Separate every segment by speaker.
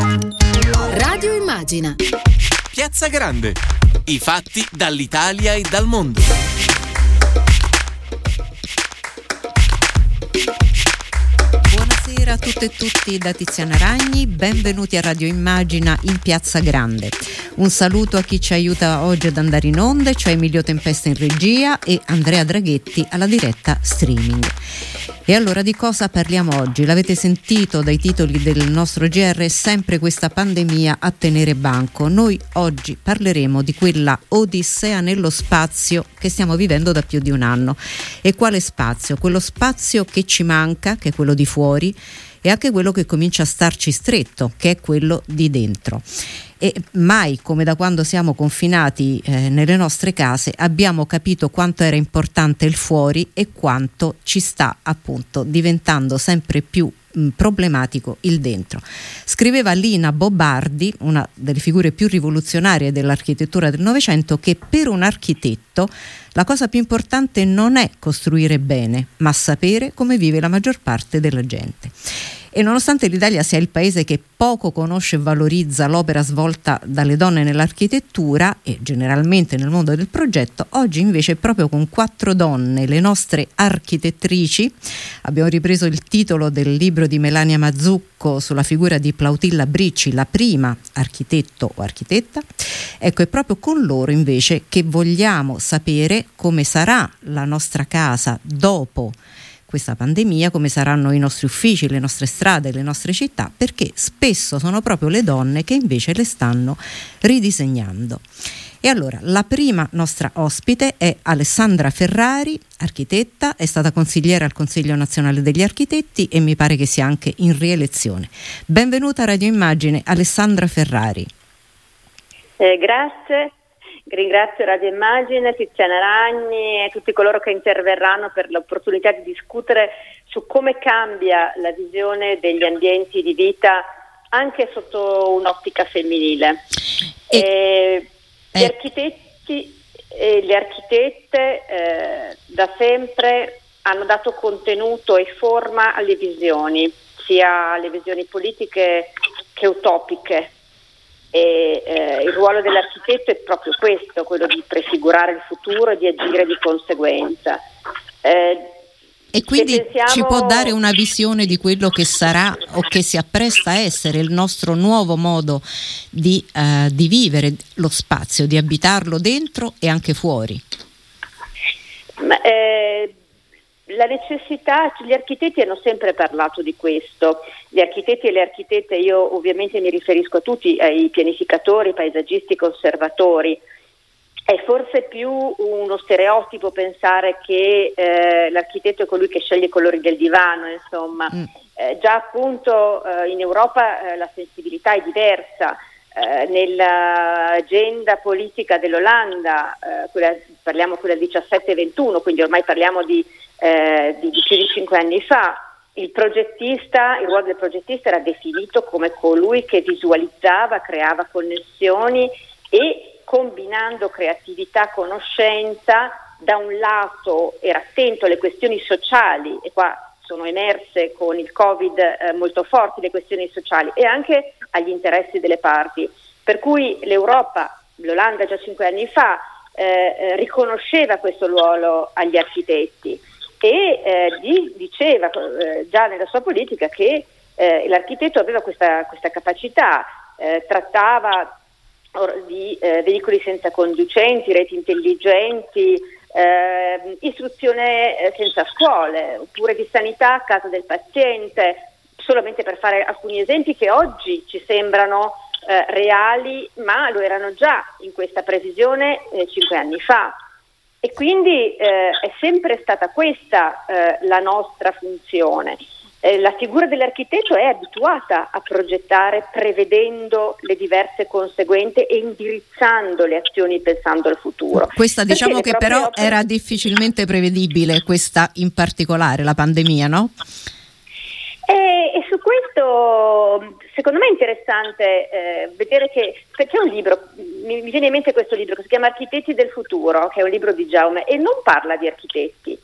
Speaker 1: Radio Immagina.
Speaker 2: Piazza Grande. I fatti dall'Italia e dal mondo.
Speaker 3: Buonasera a tutte e tutti da Tiziana Ragni, benvenuti a Radio Immagina in Piazza Grande. Un saluto a chi ci aiuta oggi ad andare in onda, cioè Emilio Tempesta in regia e Andrea Draghetti alla diretta streaming. E allora di cosa parliamo oggi? L'avete sentito dai titoli del nostro GR, è sempre questa pandemia a tenere banco. Noi oggi parleremo di quella odissea nello spazio che stiamo vivendo da più di un anno. E quale spazio? Quello spazio che ci manca, che è quello di fuori, e anche quello che comincia a starci stretto, che è quello di dentro. E mai come da quando siamo confinati eh, nelle nostre case abbiamo capito quanto era importante il fuori e quanto ci sta appunto diventando sempre più problematico il dentro. Scriveva Lina Bobardi, una delle figure più rivoluzionarie dell'architettura del Novecento, che per un architetto la cosa più importante non è costruire bene, ma sapere come vive la maggior parte della gente. E nonostante l'Italia sia il paese che poco conosce e valorizza l'opera svolta dalle donne nell'architettura e generalmente nel mondo del progetto, oggi invece proprio con quattro donne, le nostre architettrici, abbiamo ripreso il titolo del libro di Melania Mazzucco sulla figura di Plautilla Bricci, la prima architetto o architetta. Ecco, è proprio con loro invece che vogliamo sapere come sarà la nostra casa dopo questa pandemia, come saranno i nostri uffici, le nostre strade, le nostre città, perché spesso sono proprio le donne che invece le stanno ridisegnando. E allora, la prima nostra ospite è Alessandra Ferrari, architetta, è stata consigliera al Consiglio nazionale degli architetti e mi pare che sia anche in rielezione. Benvenuta a Radio Immagine, Alessandra Ferrari.
Speaker 4: Eh, grazie, Ringrazio Radio Immagine, Tiziana Ragni e tutti coloro che interverranno per l'opportunità di discutere su come cambia la visione degli ambienti di vita anche sotto un'ottica femminile. E, e, gli architetti e le architette eh, da sempre hanno dato contenuto e forma alle visioni, sia alle visioni politiche che utopiche e eh, il ruolo dell'architetto è proprio questo, quello di prefigurare il futuro e di agire di conseguenza.
Speaker 3: Eh, e quindi pensiamo... ci può dare una visione di quello che sarà o che si appresta a essere il nostro nuovo modo di, uh, di vivere lo spazio, di abitarlo dentro e anche fuori?
Speaker 4: Ma, eh, la necessità, gli architetti hanno sempre parlato di questo, gli architetti e le architette, io ovviamente mi riferisco a tutti, ai pianificatori, paesaggisti, conservatori, è forse più uno stereotipo pensare che eh, l'architetto è colui che sceglie i colori del divano, insomma. Mm. Eh, già appunto eh, in Europa eh, la sensibilità è diversa. Eh, nell'agenda politica dell'Olanda, eh, quella, parliamo quella 17-21, quindi ormai parliamo di eh, di, di più di cinque anni fa, il il ruolo del progettista era definito come colui che visualizzava, creava connessioni e combinando creatività, conoscenza, da un lato era attento alle questioni sociali e qua sono emerse con il Covid eh, molto forti le questioni sociali e anche agli interessi delle parti. Per cui l'Europa, l'Olanda già cinque anni fa, eh, eh riconosceva questo ruolo agli architetti e eh, di, diceva eh, già nella sua politica che eh, l'architetto aveva questa, questa capacità, trattava di veicoli senza conducenti, reti intelligenti, eh, istruzione senza scuole, oppure di sanità a casa del paziente, solamente per fare alcuni esempi che oggi ci sembrano reali, ma lo erano già in questa previsione cinque anni fa. E quindi eh, è sempre stata questa eh, la nostra funzione. Eh, la figura dell'architetto è abituata a progettare prevedendo le diverse conseguenze e indirizzando le azioni pensando al futuro.
Speaker 3: Questa diciamo Perché che però opere... era difficilmente prevedibile, questa in particolare, la pandemia, no?
Speaker 4: E, e, su questo secondo me è interessante eh, vedere che c'è un libro, mi, mi, viene in mente questo libro che si chiama Architetti del futuro, che è un libro di Jaume e non parla di architetti.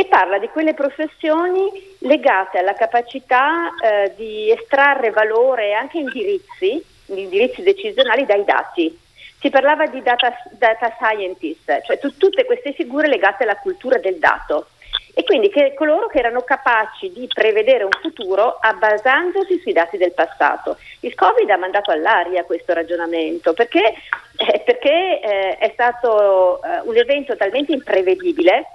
Speaker 4: E parla di quelle professioni legate alla capacità eh, di estrarre valore e anche indirizzi, indirizzi decisionali dai dati. Si parlava di data, data scientist, cioè t- tutte queste figure legate alla cultura del dato e quindi che coloro che erano capaci di prevedere un futuro basandosi sui dati del passato. Il Covid ha mandato all'aria questo ragionamento perché, eh, perché eh, è stato eh, un evento talmente imprevedibile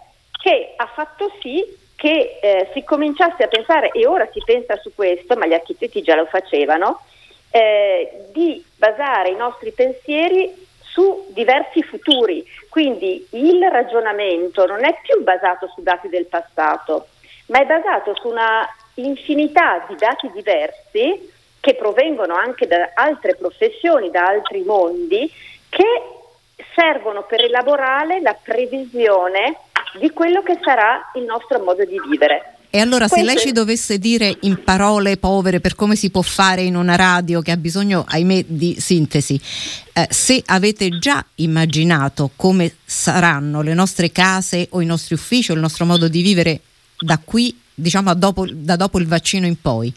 Speaker 4: che ha fatto sì che eh, si cominciasse a pensare, e ora si pensa su questo, ma gli architetti già lo facevano, eh, di basare i nostri pensieri su diversi futuri. Quindi il ragionamento non è più basato su dati del passato, ma è basato su una infinità di dati diversi che provengono anche da altre professioni, da altri mondi, che servono per elaborare la previsione di quello che sarà il nostro modo di vivere.
Speaker 3: E allora se lei ci dovesse dire in parole povere per come si può fare in una radio che ha bisogno, ahimè, di sintesi, eh, se avete già immaginato come saranno le nostre case o i nostri uffici o il nostro modo di vivere da qui, diciamo dopo, da dopo il vaccino in poi?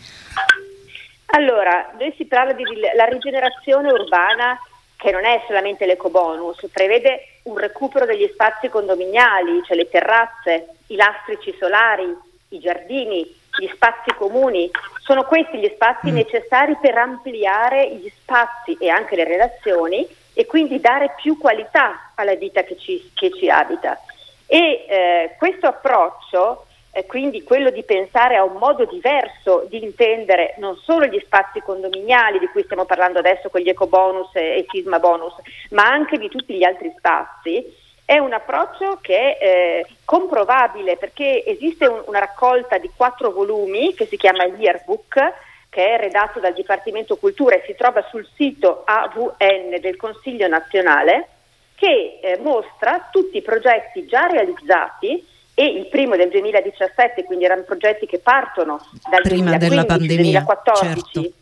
Speaker 4: Allora, noi si parla di la rigenerazione urbana che non è solamente l'ecobonus, prevede un recupero degli spazi condominiali, cioè le terrazze, i lastrici solari, i giardini, gli spazi comuni, sono questi gli spazi mm. necessari per ampliare gli spazi e anche le relazioni e quindi dare più qualità alla vita che ci, che ci abita. E eh, questo approccio, quindi quello di pensare a un modo diverso di intendere non solo gli spazi condominiali di cui stiamo parlando adesso con gli eco bonus e, e sisma bonus, ma anche di tutti gli altri spazi, è un approccio che è eh, comprovabile perché esiste un, una raccolta di quattro volumi che si chiama Yearbook, che è redatto dal Dipartimento Cultura e si trova sul sito AVN del Consiglio nazionale, che eh, mostra tutti i progetti già realizzati e il primo del 2017, quindi erano progetti che partono dal
Speaker 3: Prima 2015-2014.
Speaker 4: Certo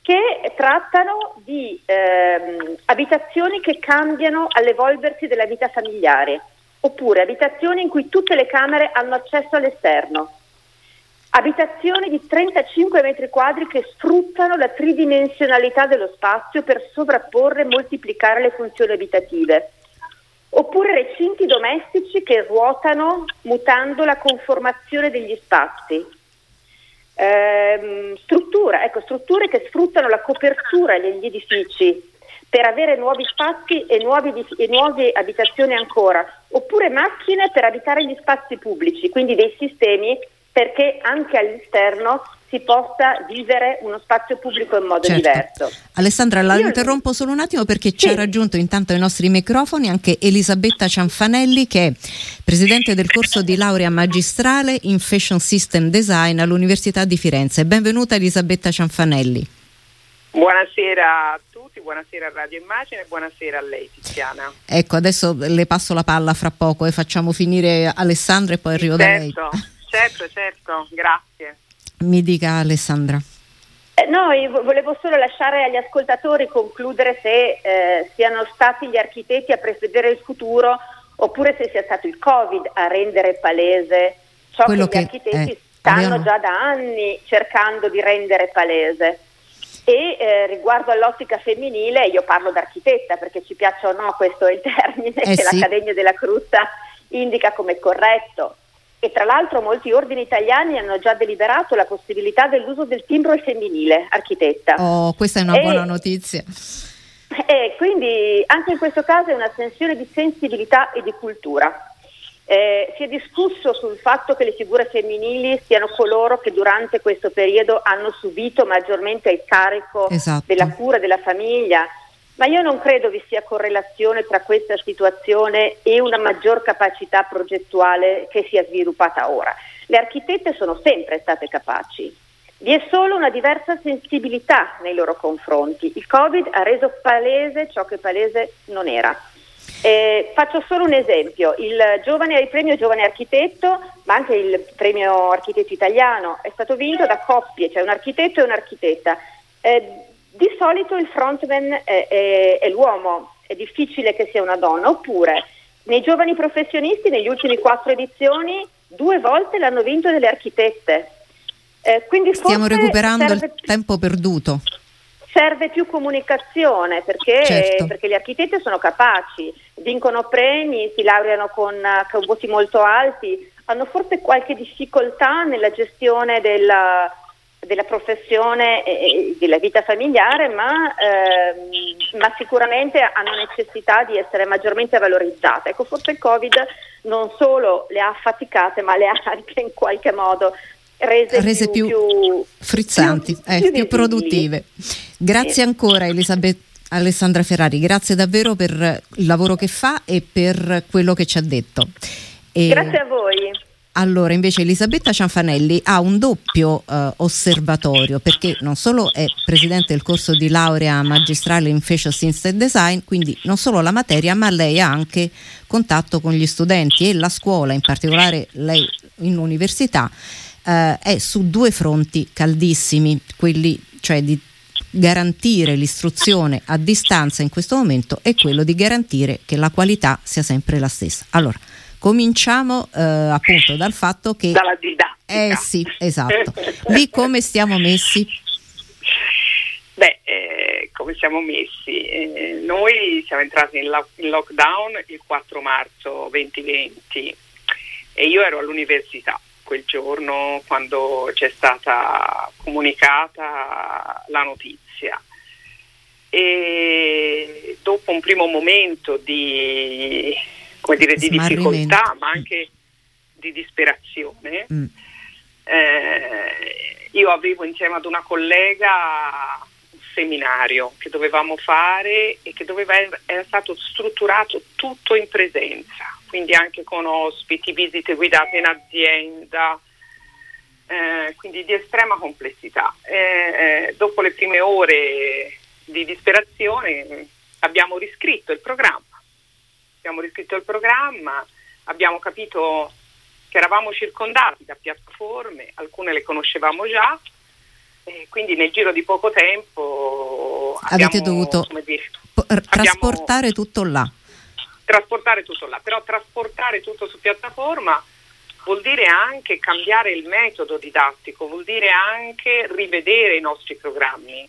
Speaker 4: che trattano di ehm, abitazioni che cambiano all'evolversi della vita familiare, oppure abitazioni in cui tutte le camere hanno accesso all'esterno, abitazioni di 35 metri quadri che sfruttano la tridimensionalità dello spazio per sovrapporre e moltiplicare le funzioni abitative, oppure recinti domestici che ruotano mutando la conformazione degli spazi. Ehm, struttura, ecco, strutture che sfruttano la copertura degli edifici per avere nuovi spazi e, nuovi, e nuove abitazioni ancora, oppure macchine per abitare gli spazi pubblici, quindi dei sistemi perché anche all'esterno si possa vivere uno spazio pubblico in modo certo. diverso.
Speaker 3: Alessandra, la Io... interrompo solo un attimo perché sì. ci ha raggiunto intanto ai nostri microfoni anche Elisabetta Cianfanelli che è presidente del corso di laurea magistrale in Fashion System Design all'Università di Firenze. Benvenuta Elisabetta Cianfanelli.
Speaker 1: Buonasera a tutti, buonasera a Radio Immagine e buonasera a lei Tiziana.
Speaker 3: Ecco, adesso le passo la palla fra poco e facciamo finire Alessandra e poi arrivo certo, da lei.
Speaker 1: Certo, certo, grazie.
Speaker 3: Mi dica Alessandra.
Speaker 4: Eh, no, volevo solo lasciare agli ascoltatori concludere se eh, siano stati gli architetti a prevedere il futuro oppure se sia stato il Covid a rendere palese ciò Quello che gli architetti eh, stanno abbiamo... già da anni cercando di rendere palese. E eh, riguardo all'ottica femminile, io parlo d'architetta perché ci piaccia o no, questo è il termine eh che sì. l'Accademia della Cruzza indica come corretto e tra l'altro molti ordini italiani hanno già deliberato la possibilità dell'uso del timbro femminile, architetta.
Speaker 3: Oh, questa è una e, buona notizia.
Speaker 4: E quindi anche in questo caso è una tensione di sensibilità e di cultura. Eh, si è discusso sul fatto che le figure femminili siano coloro che durante questo periodo hanno subito maggiormente il carico esatto. della cura della famiglia, ma io non credo vi sia correlazione tra questa situazione e una maggior capacità progettuale che si è sviluppata ora. Le architette sono sempre state capaci. Vi è solo una diversa sensibilità nei loro confronti. Il Covid ha reso palese ciò che palese non era. Eh, faccio solo un esempio, il, giovane, il, premio Giovane Architetto, ma anche il premio Architetto Italiano, è stato vinto da coppie, cioè un architetto e un'architetta. Eh, di solito il frontman è, è, è l'uomo, è difficile che sia una donna, oppure nei giovani professionisti, negli ultimi quattro edizioni, due volte l'hanno vinto delle architette.
Speaker 3: Eh, Stiamo recuperando serve... il tempo perduto
Speaker 4: serve più comunicazione perché, certo. perché, gli architetti sono capaci, vincono premi, si laureano con, con, voti molto alti, hanno forse qualche difficoltà nella gestione della, della professione e della vita familiare, ma, ehm, ma, sicuramente hanno necessità di essere maggiormente valorizzate. Ecco, forse il Covid non solo le ha affaticate, ma le ha anche in qualche modo rese,
Speaker 3: rese più, più, più, frizzanti, più, eh, più produttive. Grazie sì. ancora Elisabetta. Alessandra Ferrari, grazie davvero per il lavoro che fa e per quello che ci ha detto.
Speaker 4: E grazie a voi.
Speaker 3: Allora, invece Elisabetta Cianfanelli ha un doppio eh, osservatorio perché non solo è presidente del corso di laurea magistrale in Facial Science and Design, quindi non solo la materia, ma lei ha anche contatto con gli studenti e la scuola, in particolare lei in università, eh, è su due fronti caldissimi, quelli cioè di garantire l'istruzione a distanza in questo momento e quello di garantire che la qualità sia sempre la stessa. Allora, cominciamo eh, appunto dal fatto che...
Speaker 1: Dalla didattica.
Speaker 3: Eh sì, esatto. Lì come stiamo messi?
Speaker 1: Beh, eh, come siamo messi? Eh, noi siamo entrati in, lo- in lockdown il 4 marzo 2020 e io ero all'università quel giorno quando c'è stata comunicata la notizia. E dopo un primo momento di, dire, di difficoltà, ma anche di disperazione, mm. eh, io avevo insieme ad una collega un seminario che dovevamo fare e che doveva, era stato strutturato tutto in presenza quindi anche con ospiti, visite guidate in azienda, eh, quindi di estrema complessità. Eh, eh, dopo le prime ore di disperazione abbiamo riscritto il programma, abbiamo riscritto il programma, abbiamo capito che eravamo circondati da piattaforme, alcune le conoscevamo già, quindi nel giro di poco tempo
Speaker 3: avete abbiamo, dovuto dire, trasportare abbiamo, tutto là
Speaker 1: trasportare tutto là, però trasportare tutto su piattaforma vuol dire anche cambiare il metodo didattico, vuol dire anche rivedere i nostri programmi.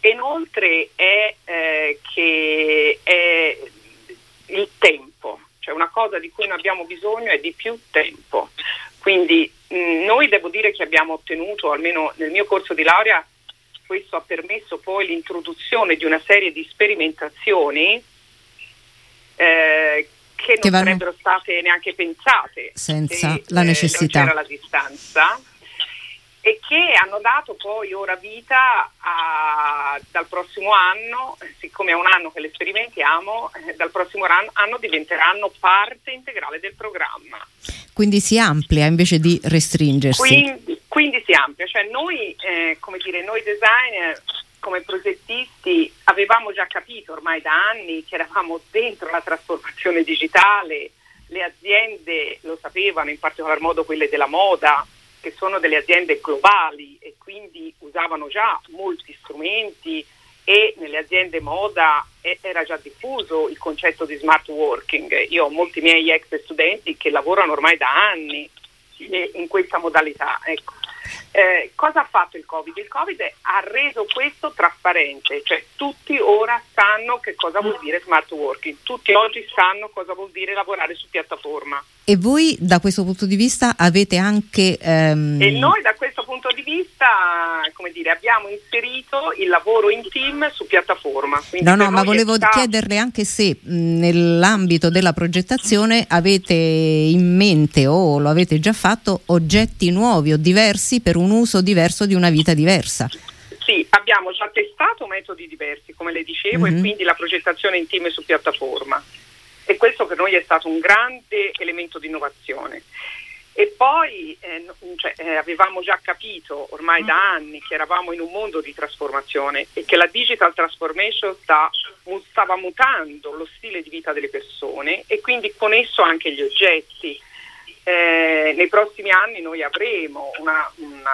Speaker 1: E inoltre è eh, che è il tempo, cioè una cosa di cui noi abbiamo bisogno è di più tempo. Quindi mh, noi devo dire che abbiamo ottenuto, almeno nel mio corso di laurea, questo ha permesso poi l'introduzione di una serie di sperimentazioni eh, che non che sarebbero state neanche pensate
Speaker 3: senza se, la necessità.
Speaker 1: Eh, non c'era la distanza e che hanno dato poi ora vita a, dal prossimo anno, siccome è un anno che le sperimentiamo, eh, dal prossimo anno, anno, diventeranno parte integrale del programma.
Speaker 3: Quindi si amplia invece di restringersi.
Speaker 1: Quindi, quindi si amplia, cioè noi, eh, come dire, noi designer come progettisti avevamo già capito ormai da anni che eravamo dentro la trasformazione digitale, le aziende lo sapevano, in particolar modo quelle della moda, che sono delle aziende globali e quindi usavano già molti strumenti e nelle aziende moda era già diffuso il concetto di smart working. Io ho molti miei ex studenti che lavorano ormai da anni in questa modalità. Ecco. Eh, cosa ha fatto il Covid? Il Covid ha reso questo trasparente, cioè tutti ora sanno che cosa vuol dire smart working, tutti oggi sanno cosa vuol dire lavorare su piattaforma.
Speaker 3: E voi da questo punto di vista avete anche...
Speaker 1: Ehm... E noi da questo punto di vista, come dire, abbiamo inserito il lavoro in team su piattaforma.
Speaker 3: No, no, ma volevo sta... chiederle anche se mh, nell'ambito della progettazione avete in mente o lo avete già fatto oggetti nuovi o diversi per un uso diverso di una vita diversa.
Speaker 1: Sì, abbiamo già testato metodi diversi, come le dicevo, mm-hmm. e mhm. quindi la progettazione in team su piattaforma e questo per noi è stato un grande elemento di innovazione. E poi eh, cioè, eh, avevamo già capito ormai da anni che eravamo in un mondo di trasformazione e che la digital transformation sta, stava mutando lo stile di vita delle persone e quindi con esso anche gli oggetti. Eh, nei prossimi anni noi avremo una, una,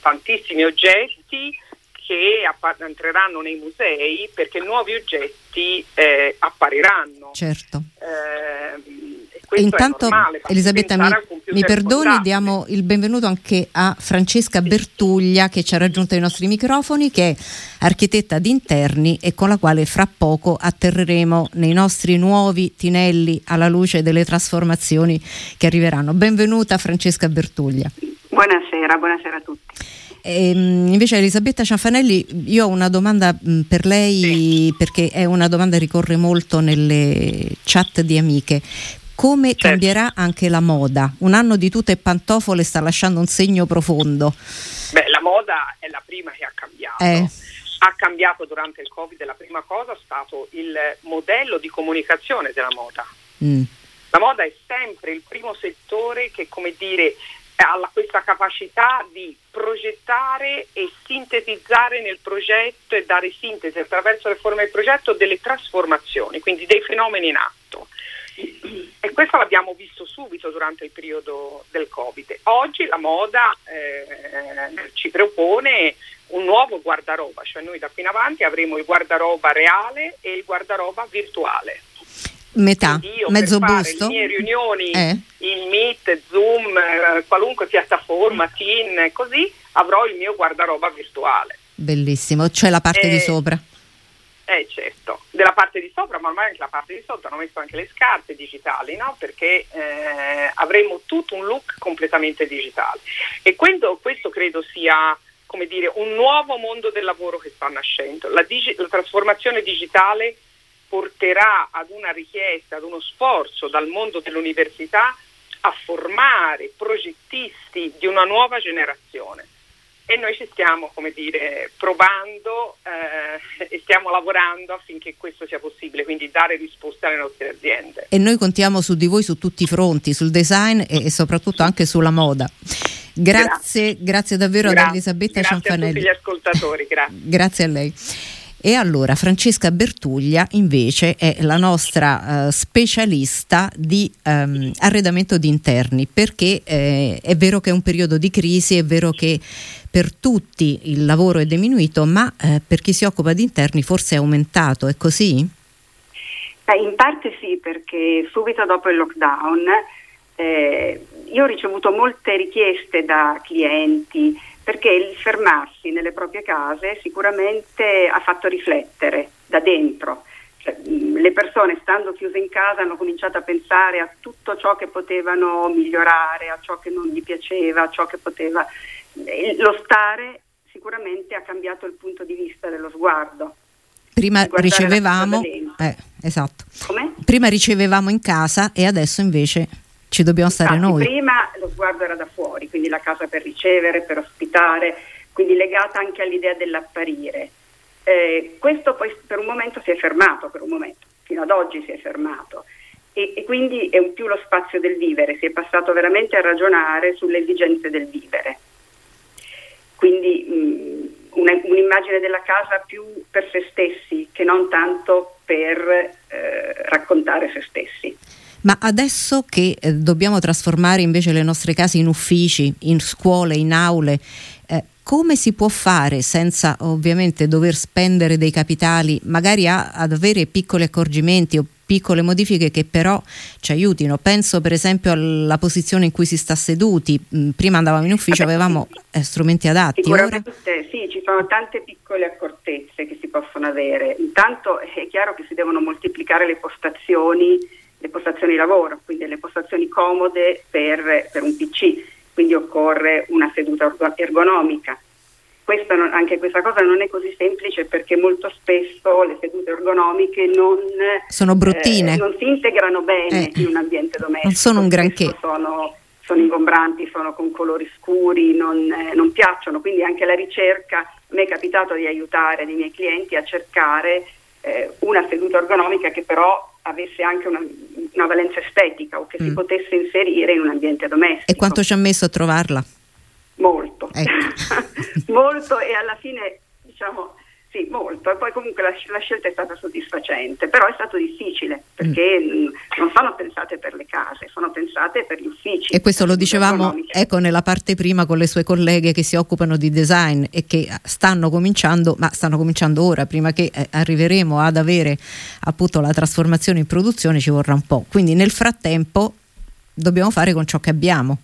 Speaker 1: tantissimi oggetti che app- entreranno nei musei perché nuovi oggetti eh, appariranno.
Speaker 3: Certo.
Speaker 1: Eh,
Speaker 3: intanto,
Speaker 1: è normale.
Speaker 3: Elisabetta, mi, mi perdoni, diamo il benvenuto anche a Francesca Bertuglia che ci ha raggiunto ai nostri microfoni, che è architetta di interni e con la quale fra poco atterreremo nei nostri nuovi tinelli alla luce delle trasformazioni che arriveranno. Benvenuta Francesca Bertuglia.
Speaker 5: Buonasera, buonasera a tutti.
Speaker 3: E, ehm, invece Elisabetta Cianfanelli, io ho una domanda mm, per lei sì. perché è una domanda che ricorre molto nelle chat di amiche. Come certo. cambierà anche la moda? Un anno di tutte pantofole sta lasciando un segno profondo.
Speaker 1: Beh, la moda è la prima che ha cambiato. Eh. Ha cambiato durante il Covid, la prima cosa è stato il modello di comunicazione della moda. Mm. La moda è sempre il primo settore che, come dire, ha questa capacità di progettare e sintetizzare nel progetto e dare sintesi attraverso le forme del progetto delle trasformazioni, quindi dei fenomeni in atto. E questo l'abbiamo visto subito durante il periodo del Covid. Oggi la moda eh, ci propone un nuovo guardaroba, cioè noi da qui in avanti avremo il guardaroba reale e il guardaroba virtuale
Speaker 3: metà, mezzo busto.
Speaker 1: Le mie riunioni eh. in Meet, Zoom, eh, qualunque piattaforma, Team, così avrò il mio guardaroba virtuale.
Speaker 3: Bellissimo, c'è la parte eh, di sopra.
Speaker 1: Eh certo, della parte di sopra, ma ormai anche la parte di sotto hanno messo anche le scarpe digitali, no? Perché eh, avremo tutto un look completamente digitale. E questo, questo credo sia come dire, un nuovo mondo del lavoro che sta nascendo. La, digi- la trasformazione digitale porterà ad una richiesta, ad uno sforzo dal mondo dell'università a formare progettisti di una nuova generazione. E noi ci stiamo, come dire, provando eh, e stiamo lavorando affinché questo sia possibile, quindi dare risposte alle nostre aziende.
Speaker 3: E noi contiamo su di voi su tutti i fronti, sul design e, e soprattutto anche sulla moda. Grazie, grazie, grazie davvero grazie, ad Elisabetta
Speaker 1: grazie
Speaker 3: Cianfanelli.
Speaker 1: Grazie a tutti gli ascoltatori, grazie.
Speaker 3: grazie a lei. E allora Francesca Bertuglia invece è la nostra uh, specialista di um, arredamento di interni perché eh, è vero che è un periodo di crisi, è vero che per tutti il lavoro è diminuito, ma eh, per chi si occupa di interni forse è aumentato, è così?
Speaker 5: in parte sì, perché subito dopo il lockdown eh, io ho ricevuto molte richieste da clienti perché il fermarsi nelle proprie case sicuramente ha fatto riflettere da dentro. Cioè, le persone stando chiuse in casa hanno cominciato a pensare a tutto ciò che potevano migliorare, a ciò che non gli piaceva, a ciò che poteva... Lo stare sicuramente ha cambiato il punto di vista dello sguardo.
Speaker 3: Prima ricevevamo, eh, esatto. Prima ricevevamo in casa e adesso invece ci dobbiamo stare
Speaker 5: Infatti,
Speaker 3: noi.
Speaker 5: Prima lo sguardo era da fuori, quindi la casa per ricevere, per ospitare, quindi legata anche all'idea dell'apparire. Eh, questo poi per un momento si è fermato, per un momento, fino ad oggi si è fermato. E, e quindi è un più lo spazio del vivere, si è passato veramente a ragionare sulle esigenze del vivere. Quindi mh, una, un'immagine della casa più per se stessi che non tanto per eh, raccontare se stessi.
Speaker 3: Ma adesso che eh, dobbiamo trasformare invece le nostre case in uffici, in scuole, in aule, eh, come si può fare senza ovviamente dover spendere dei capitali, magari a, ad avere piccoli accorgimenti o piccole modifiche che però ci aiutino. Penso per esempio alla posizione in cui si sta seduti. Mm, prima andavamo in ufficio, avevamo eh, strumenti adatti.
Speaker 5: Sicuramente ora... sì, ci sono tante piccole accortezze che si possono avere. Intanto è chiaro che si devono moltiplicare le postazioni le postazioni lavoro, quindi le postazioni comode per, per un PC, quindi occorre una seduta ergonomica. Questo non, anche questa cosa non è così semplice perché molto spesso le sedute ergonomiche non,
Speaker 3: sono bruttine.
Speaker 5: Eh, non si integrano bene eh, in un ambiente domestico.
Speaker 3: Non sono un granché.
Speaker 5: Sono, sono ingombranti, sono con colori scuri, non, eh, non piacciono, quindi anche la ricerca, a me è capitato di aiutare dei miei clienti a cercare eh, una seduta ergonomica che però avesse anche una, una valenza estetica o che mm. si potesse inserire in un ambiente domestico.
Speaker 3: E quanto ci ha messo a trovarla?
Speaker 5: Molto, ecco. molto e alla fine diciamo sì, molto. E poi comunque la, la, scelta è stata soddisfacente, però è stato difficile perché mm. non sono pensate per le case, sono pensate per gli uffici.
Speaker 3: E questo lo dicevamo ecco, nella parte prima con le sue colleghe che si occupano di design e che stanno cominciando, ma stanno cominciando ora, prima che eh, arriveremo ad avere appunto la trasformazione in produzione ci vorrà un po'. Quindi nel frattempo dobbiamo fare con ciò che abbiamo.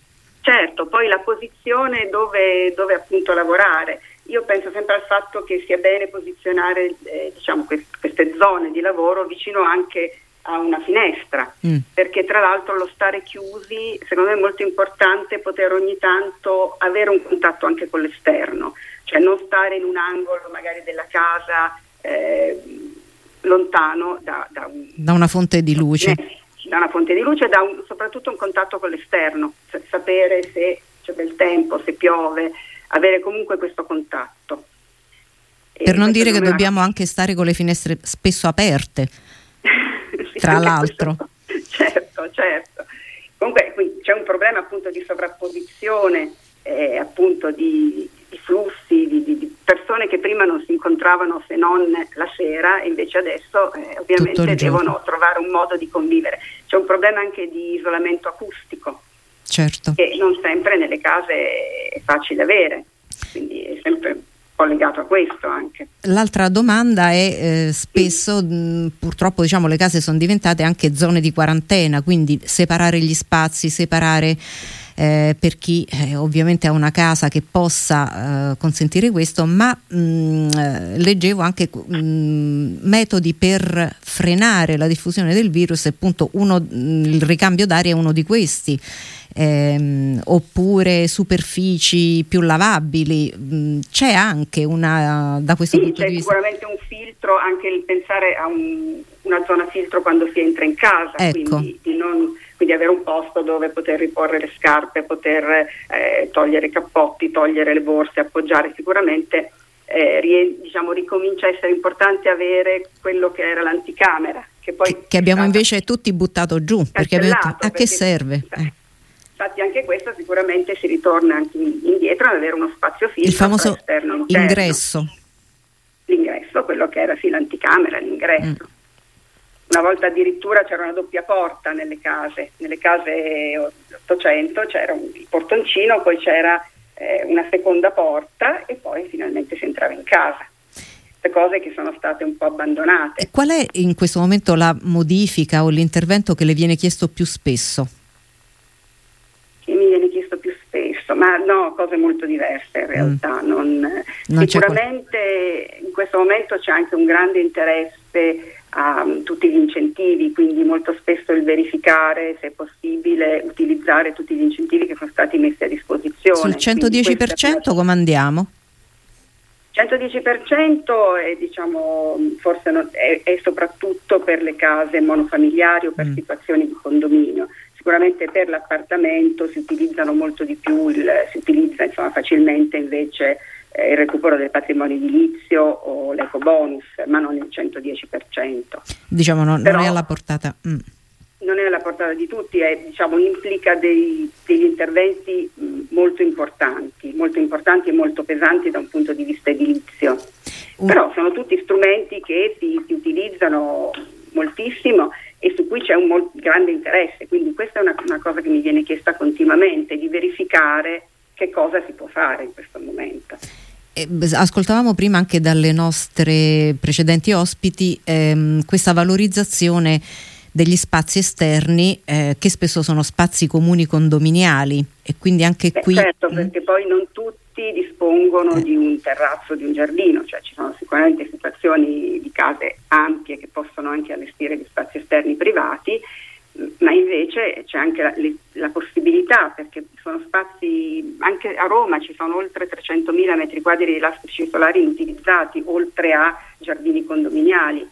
Speaker 5: Certo, poi la posizione dove, dove appunto lavorare. Io penso sempre al fatto che sia bene posizionare eh, diciamo, queste zone di lavoro vicino anche a una finestra, mm. perché tra l'altro lo stare chiusi, secondo me è molto importante poter ogni tanto avere un contatto anche con l'esterno, cioè non stare in un angolo magari della casa eh, lontano da, da, un,
Speaker 3: da, una fonte di luce.
Speaker 5: Eh, da una fonte di luce e da un, soprattutto un contatto con l'esterno, cioè sapere se c'è bel tempo, se piove, avere comunque questo contatto.
Speaker 3: Per e non dire che dobbiamo anche stare con le finestre spesso aperte tra l'altro.
Speaker 5: Questo, certo, certo. Comunque c'è un problema appunto di sovrapposizione, eh, appunto di, di flussi, di, di, persone che prima non si incontravano se non la sera e invece adesso eh, ovviamente devono trovare un modo di convivere. C'è un problema anche di isolamento acustico,
Speaker 3: certo.
Speaker 5: che non sempre nelle case è facile avere, quindi è sempre po' legato a questo anche.
Speaker 3: L'altra domanda è eh, spesso mh, purtroppo diciamo, le case sono diventate anche zone di quarantena, quindi separare gli spazi, separare eh, per chi eh, ovviamente ha una casa che possa eh, consentire questo, ma mh, eh, leggevo anche mh, metodi per frenare la diffusione del virus, appunto uno, il ricambio d'aria è uno di questi ehm, oppure superfici più lavabili, mm, c'è anche una da questo
Speaker 5: sì,
Speaker 3: punto di
Speaker 5: vista. sicuramente un filtro, anche il pensare a un, una zona filtro quando si entra in casa, ecco. quindi, di non, quindi avere un posto dove poter riporre le scarpe, poter eh, togliere i cappotti, togliere le borse, appoggiare sicuramente. Eh, rie, diciamo, ricomincia a essere importante avere quello che era l'anticamera. Che, poi
Speaker 3: che abbiamo invece tutti buttato giù perché avete, a perché, che serve?
Speaker 5: Eh. Infatti anche questo sicuramente si ritorna anche indietro ad avere uno spazio fisico
Speaker 3: Il famoso esterno, ingresso.
Speaker 5: L'ingresso, quello che era sì l'anticamera, l'ingresso. Mm. Una volta addirittura c'era una doppia porta nelle case, nelle case 800 c'era un, il portoncino, poi c'era eh, una seconda porta e poi finalmente si entrava in casa cose che sono state un po' abbandonate.
Speaker 3: E qual è in questo momento la modifica o l'intervento che le viene chiesto più spesso?
Speaker 5: ma no, cose molto diverse in realtà. Mm. Non, non sicuramente in questo momento c'è anche un grande interesse a um, tutti gli incentivi, quindi molto spesso il verificare se è possibile utilizzare tutti gli incentivi che sono stati messi a disposizione.
Speaker 3: Sul 110% come andiamo?
Speaker 5: 110% è, diciamo, forse non, è, è, soprattutto per le case monofamiliari o per mm. situazioni di condominio sicuramente per l'appartamento si utilizzano molto di più, il, si utilizza insomma, facilmente invece il recupero del patrimonio edilizio o l'eco bonus, ma non il 110%.
Speaker 3: Diciamo non, Però, non è alla portata. Mm.
Speaker 5: Non è alla portata di tutti, è, diciamo, implica dei, degli interventi mh, molto importanti, molto importanti e molto pesanti da un punto di vista edilizio. Mm. Però sono tutti strumenti che si, si utilizzano moltissimo e su cui c'è un molto grande interesse, quindi questa è una, una cosa che mi viene chiesta continuamente, di verificare che cosa si può fare in questo momento.
Speaker 3: Eh, ascoltavamo prima anche dalle nostre precedenti ospiti ehm, questa valorizzazione degli spazi esterni eh, che spesso sono spazi comuni condominiali e quindi anche
Speaker 5: Beh,
Speaker 3: qui...
Speaker 5: Certo, perché poi non tutti dispongono eh. di un terrazzo, di un giardino, cioè ci sono sicuramente situazioni di case ampie che possono anche allestire gli spazi esterni privati, ma invece c'è anche la, la, possibilità, perché sono spazi, anche a Roma ci sono oltre 300.000 metri quadri di elastici solari inutilizzati, oltre a giardini condominiali.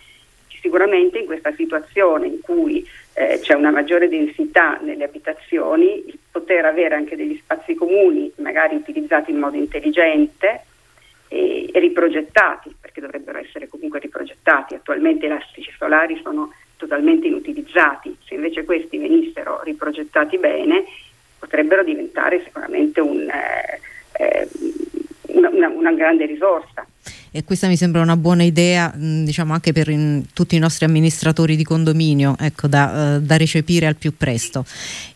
Speaker 5: Sicuramente in questa situazione in cui eh, c'è una maggiore densità nelle abitazioni, il poter avere anche degli spazi comuni, magari utilizzati in modo intelligente e, riprogettati, perché dovrebbero essere comunque riprogettati. Attualmente i elastici solari sono totalmente inutilizzati, se invece questi venissero riprogettati bene potrebbero diventare sicuramente un, eh, eh una, una, grande risorsa.
Speaker 3: e questa mi sembra una buona idea, mh, diciamo anche per in, tutti i nostri amministratori di condominio, ecco, da, uh, da recepire al più presto.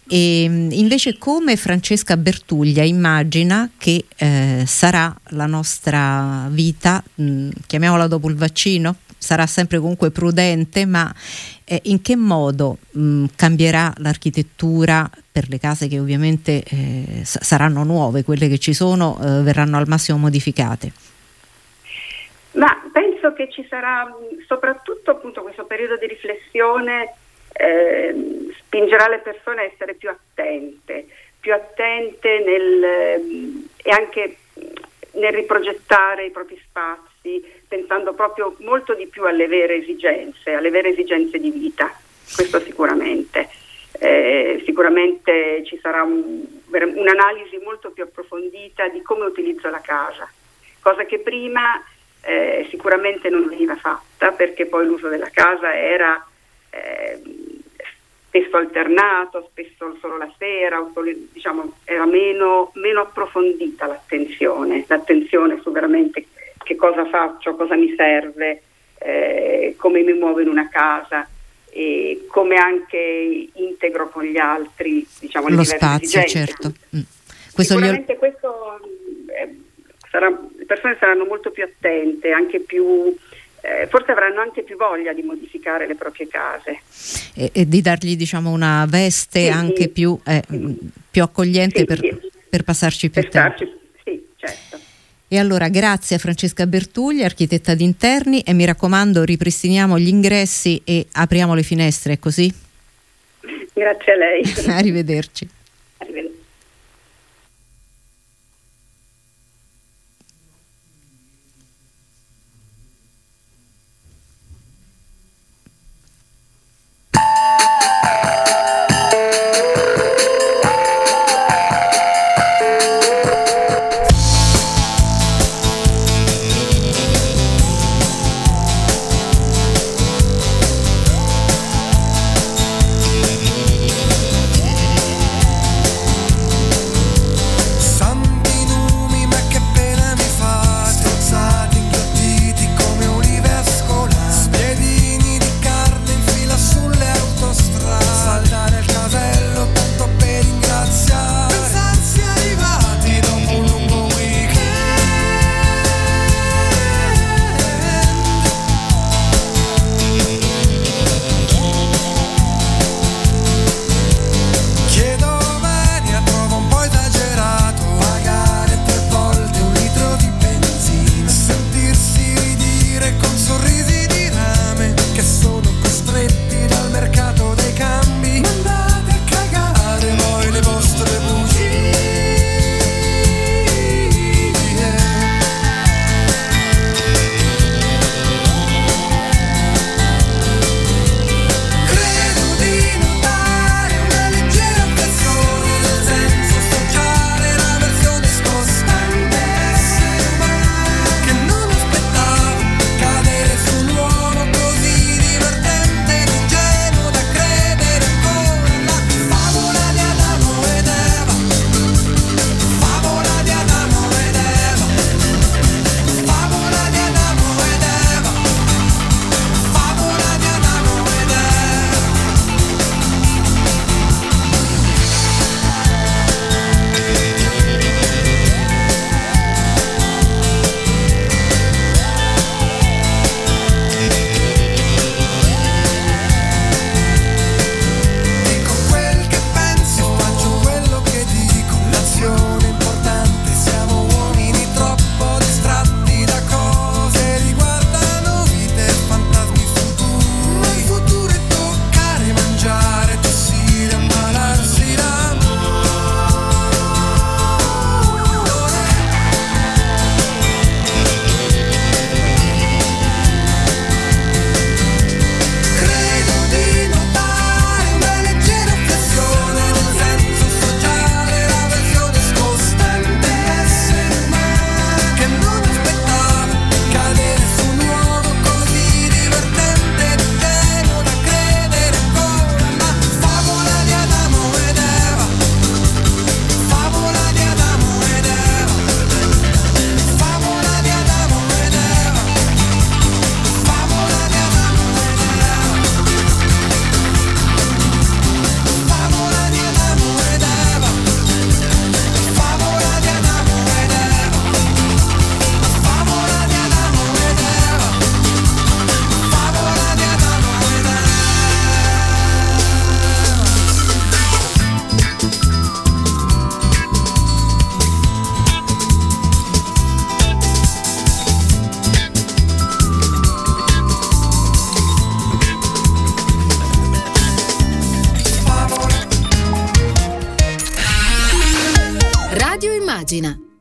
Speaker 3: E, invece come Francesca Bertuglia immagina che eh, sarà la nostra vita, mh, chiamiamola dopo il vaccino? Sarà sempre comunque prudente, ma eh, in che modo mh, cambierà l'architettura per le case che ovviamente eh, saranno nuove, quelle che ci sono eh, verranno al massimo modificate?
Speaker 5: Ma penso che ci sarà soprattutto appunto questo periodo di riflessione eh, spingerà le persone a essere più attente, più attente nel, e anche nel riprogettare i propri spazi, pensando proprio molto di più alle vere esigenze, alle vere esigenze di vita, questo sicuramente. Eh, sicuramente ci sarà un, un'analisi molto più approfondita di come utilizzo la casa, cosa che prima eh, sicuramente non veniva fatta perché poi l'uso della casa era eh, spesso alternato, spesso solo la sera, diciamo, era meno, meno approfondita l'attenzione, l'attenzione su veramente che cosa faccio, cosa mi serve, eh, come mi muovo in una casa e come anche integro con gli altri diciamo,
Speaker 3: lo spazio, certo.
Speaker 5: Mm. Questo Sicuramente io... questo eh, sarà, le persone saranno molto più attente, anche più eh, forse avranno anche più voglia di modificare le proprie case.
Speaker 3: E, e di dargli diciamo, una veste sì, anche sì, più, eh, sì. più, accogliente per, per, passarci più per tempo. Starci,
Speaker 5: sì, certo.
Speaker 3: E allora grazie a Francesca Bertugli, architetta di interni e mi raccomando ripristiniamo gli ingressi e apriamo le finestre, è così?
Speaker 5: Grazie a lei.
Speaker 3: Arrivederci.